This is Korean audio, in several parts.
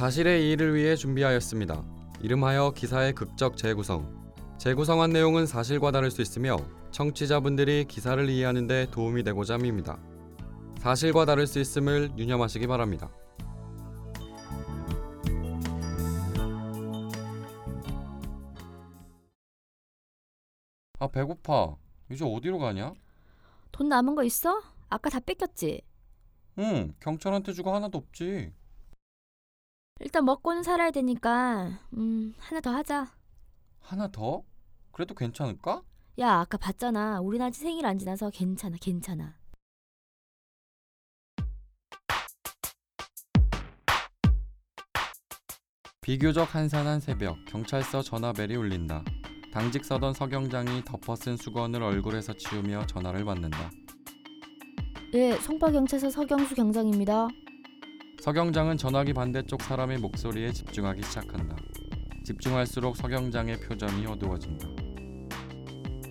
사실의 이의를 위해 준비하였습니다. 이름하여 기사의 극적 재구성. 재구성한 내용은 사실과 다를 수 있으며 청취자분들이 기사를 이해하는 데 도움이 되고자 합니다. 사실과 다를 수 있음을 유념하시기 바랍니다. 아 배고파. 이제 어디로 가냐? 돈 남은 거 있어? 아까 다 뺏겼지? 응, 경찰한테 주고 하나도 없지. 일단 먹고는 살아야 되니까 음 하나 더 하자. 하나 더? 그래도 괜찮을까? 야 아까 봤잖아. 우린 아직 생일 안 지나서 괜찮아 괜찮아. 비교적 한산한 새벽 경찰서 전화벨이 울린다. 당직 서던 서경장이 덮어쓴 수건을 얼굴에서 치우며 전화를 받는다. 예 송파 경찰서 서경수 경장입니다. 서경장은 전화기 반대쪽 사람의 목소리에 집중하기 시작한다. 집중할수록 서경장의 표정이 어두워진다.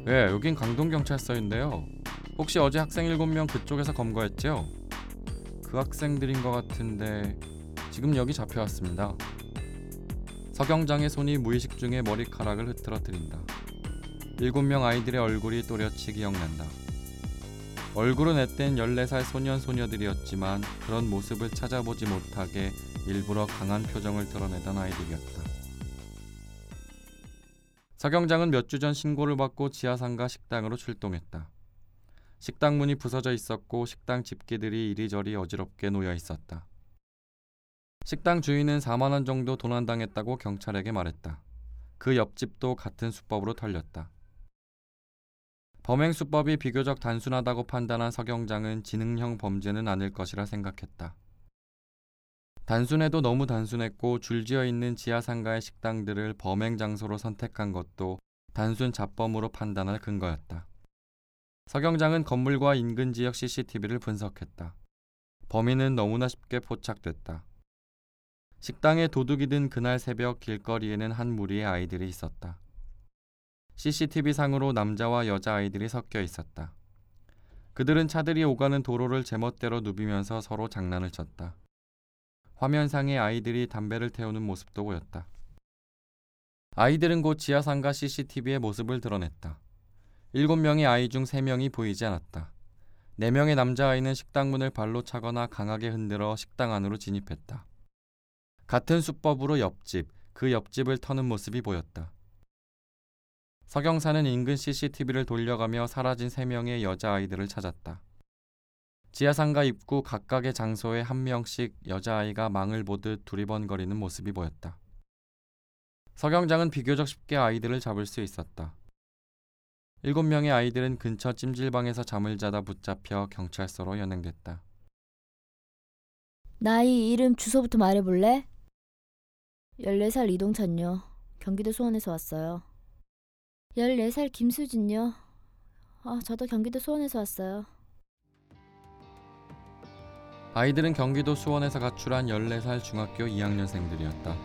예, 여긴 강동경찰서인데요. 혹시 어제 학생 7명 그쪽에서 검거했죠? 그 학생들인 것 같은데 지금 여기 잡혀왔습니다. 서경장의 손이 무의식 중에 머리카락을 흐트러뜨린다. 7명 아이들의 얼굴이 또렷이 기억난다. 얼굴은 앳된 14살 소년 소녀들이었지만 그런 모습을 찾아보지 못하게 일부러 강한 표정을 드러내던 아이들이었다. 서경장은 몇 주 전 신고를 받고 지하상가 식당으로 출동했다. 식당 문이 부서져 있었고 식당 집기들이 이리저리 어지럽게 놓여 있었다. 식당 주인은 4만 원 정도 도난당했다고 경찰에게 말했다. 그 옆집도 같은 수법으로 털렸다. 범행 수법이 비교적 단순하다고 판단한 서경장은 지능형 범죄는 아닐 것이라 생각했다. 단순해도 너무 단순했고 줄지어 있는 지하 상가의 식당들을 범행 장소로 선택한 것도 단순 자범으로 판단할 근거였다. 서경장은 건물과 인근 지역 CCTV를 분석했다. 범인은 너무나 쉽게 포착됐다. 식당에 도둑이 든 그날 새벽 길거리에는 한 무리의 아이들이 있었다. CCTV 상으로 남자와 여자 아이들이 섞여 있었다. 그들은 차들이 오가는 도로를 제멋대로 누비면서 서로 장난을 쳤다. 화면상의 아이들이 담배를 태우는 모습도 보였다. 아이들은 곧 지하상가 CCTV의 모습을 드러냈다. 7명의 아이 중 3명이 보이지 않았다. 4명의 남자아이는 식당 문을 발로 차거나 강하게 흔들어 식당 안으로 진입했다. 같은 수법으로 옆집, 그 옆집을 터는 모습이 보였다. 서경사는 인근 CCTV를 돌려가며 사라진 3명의 여자아이들을 찾았다. 지하상가 입구 각각의 장소에 한 명씩 여자아이가 망을 보듯 두리번거리는 모습이 보였다. 서경장은 비교적 쉽게 아이들을 잡을 수 있었다. 7명의 아이들은 근처 찜질방에서 잠을 자다 붙잡혀 경찰서로 연행됐다. 나이, 이름, 주소부터 말해볼래? 14살 이동찬요. 경기도 수원에서 왔어요. 14살 김수진요. 아, 저도 경기도 수원에서 왔어요. 아이들은 경기도 수원에서 가출한 14살 중학교 2학년생들이었다.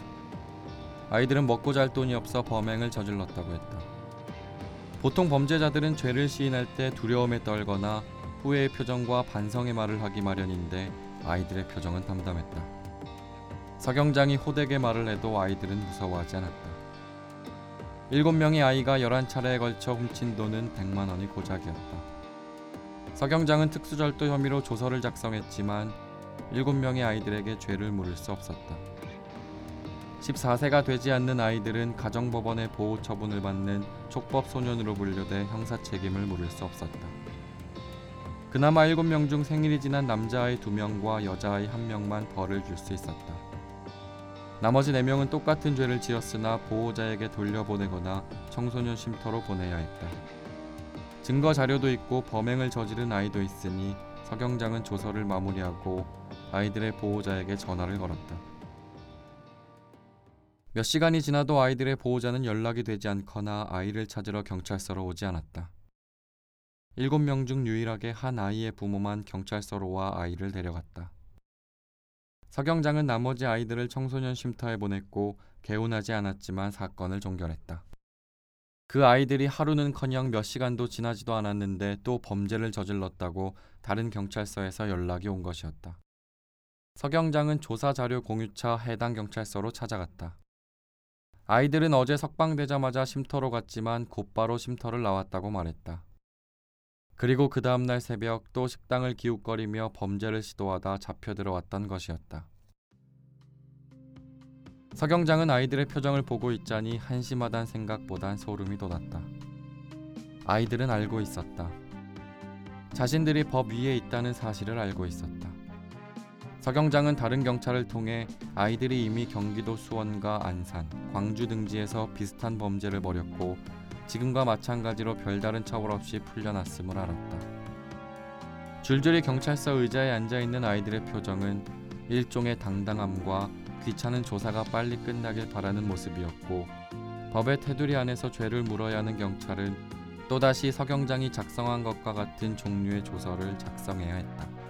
아이들은 먹고 잘 돈이 없어 범행을 저질렀다고 했다. 보통 범죄자들은 죄를 시인할 때 두려움에 떨거나 후회의 표정과 반성의 말을 하기 마련인데 아이들의 표정은 담담했다. 서경장이 호되게 말을 해도 아이들은 무서워하지 않았다. 7명의 아이가 11차례에 걸쳐 훔친 돈은 100만 원이 고작이었다. 서경장은 특수절도 혐의로 조서를 작성했지만 7명의 아이들에게 죄를 물을 수 없었다. 14세가 되지 않는 아이들은 가정법원의 보호 처분을 받는 촉법 소년으로 분류돼 형사 책임을 물을 수 없었다. 그나마 7명 중 생일이 지난 남자아이 2명과 여자아이 1명만 벌을 줄 수 있었다. 나머지 4명은 똑같은 죄를 지었으나 보호자에게 돌려보내거나 청소년 쉼터로 보내야 했다. 증거 자료도 있고 범행을 저지른 아이도 있으니 서경장은 조서를 마무리하고 아이들의 보호자에게 전화를 걸었다. 몇 시간이 지나도 아이들의 보호자는 연락이 되지 않거나 아이를 찾으러 경찰서로 오지 않았다. 7명 중 유일하게 한 아이의 부모만 경찰서로 와 아이를 데려갔다. 서경장은 나머지 아이들을 청소년 쉼터에 보냈고 개운하지 않았지만 사건을 종결했다. 그 아이들이 하루는커녕 몇 시간도 지나지도 않았는데 또 범죄를 저질렀다고 다른 경찰서에서 연락이 온 것이었다. 서 경장은 조사 자료 공유차 해당 경찰서로 찾아갔다. 아이들은 어제 석방되자마자 쉼터로 갔지만 곧바로 쉼터를 나왔다고 말했다. 그리고 그 다음 날 새벽 또 식당을 기웃거리며 범죄를 시도하다 잡혀 들어왔던 것이었다. 서 경장은 아이들의 표정을 보고 있자니 한심하단 생각보단 소름이 돋았다. 아이들은 알고 있었다. 자신들이 법 위에 있다는 사실을 알고 있었다. 서 경장은 다른 경찰을 통해 아이들이 이미 경기도 수원과 안산, 광주 등지에서 비슷한 범죄를 벌였고 지금과 마찬가지로 별다른 처벌 없이 풀려났음을 알았다. 줄줄이 경찰서 의자에 앉아 있는 아이들의 표정은 일종의 당당함과 귀찮은 조사가 빨리 끝나길 바라는 모습이었고 법의 테두리 안에서 죄를 물어야 하는 경찰은 또다시 서 경장이 작성한 것과 같은 종류의 조서를 작성해야 했다.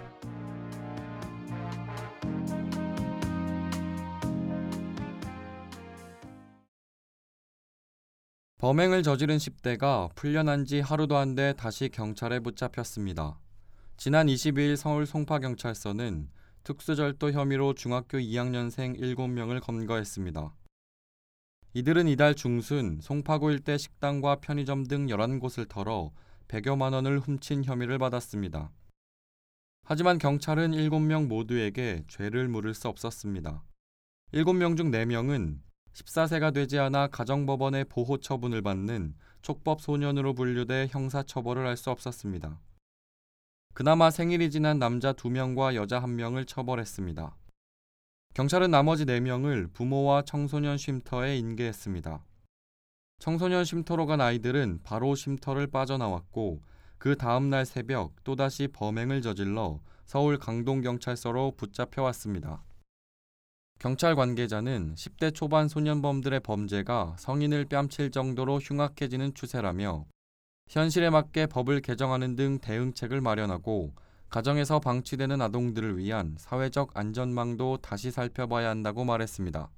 범행을 저지른 10대가 풀려난 지 하루도 안 돼 다시 경찰에 붙잡혔습니다. 지난 22일 서울 송파경찰서는 특수절도 혐의로 중학교 2학년생 7명을 검거했습니다. 이들은 이달 중순 송파구 일대 식당과 편의점 등 11곳을 털어 100여만 원을 훔친 혐의를 받았습니다. 하지만 경찰은 7명 모두에게 죄를 물을 수 없었습니다. 7명 중 4명은 14세가 되지 않아 가정법원의 보호 처분을 받는 촉법 소년으로 분류돼 형사 처벌을 할 수 없었습니다. 그나마 생일이 지난 남자 2명과 여자 1명을 처벌했습니다. 경찰은 나머지 4명을 부모와 청소년 쉼터에 인계했습니다. 청소년 쉼터로 간 아이들은 바로 쉼터를 빠져나왔고 그 다음 날 새벽 또다시 범행을 저질러 서울 강동경찰서로 붙잡혀 왔습니다. 경찰 관계자는 10대 초반 소년범들의 범죄가 성인을 뺨칠 정도로 흉악해지는 추세라며 현실에 맞게 법을 개정하는 등 대응책을 마련하고 가정에서 방치되는 아동들을 위한 사회적 안전망도 다시 살펴봐야 한다고 말했습니다.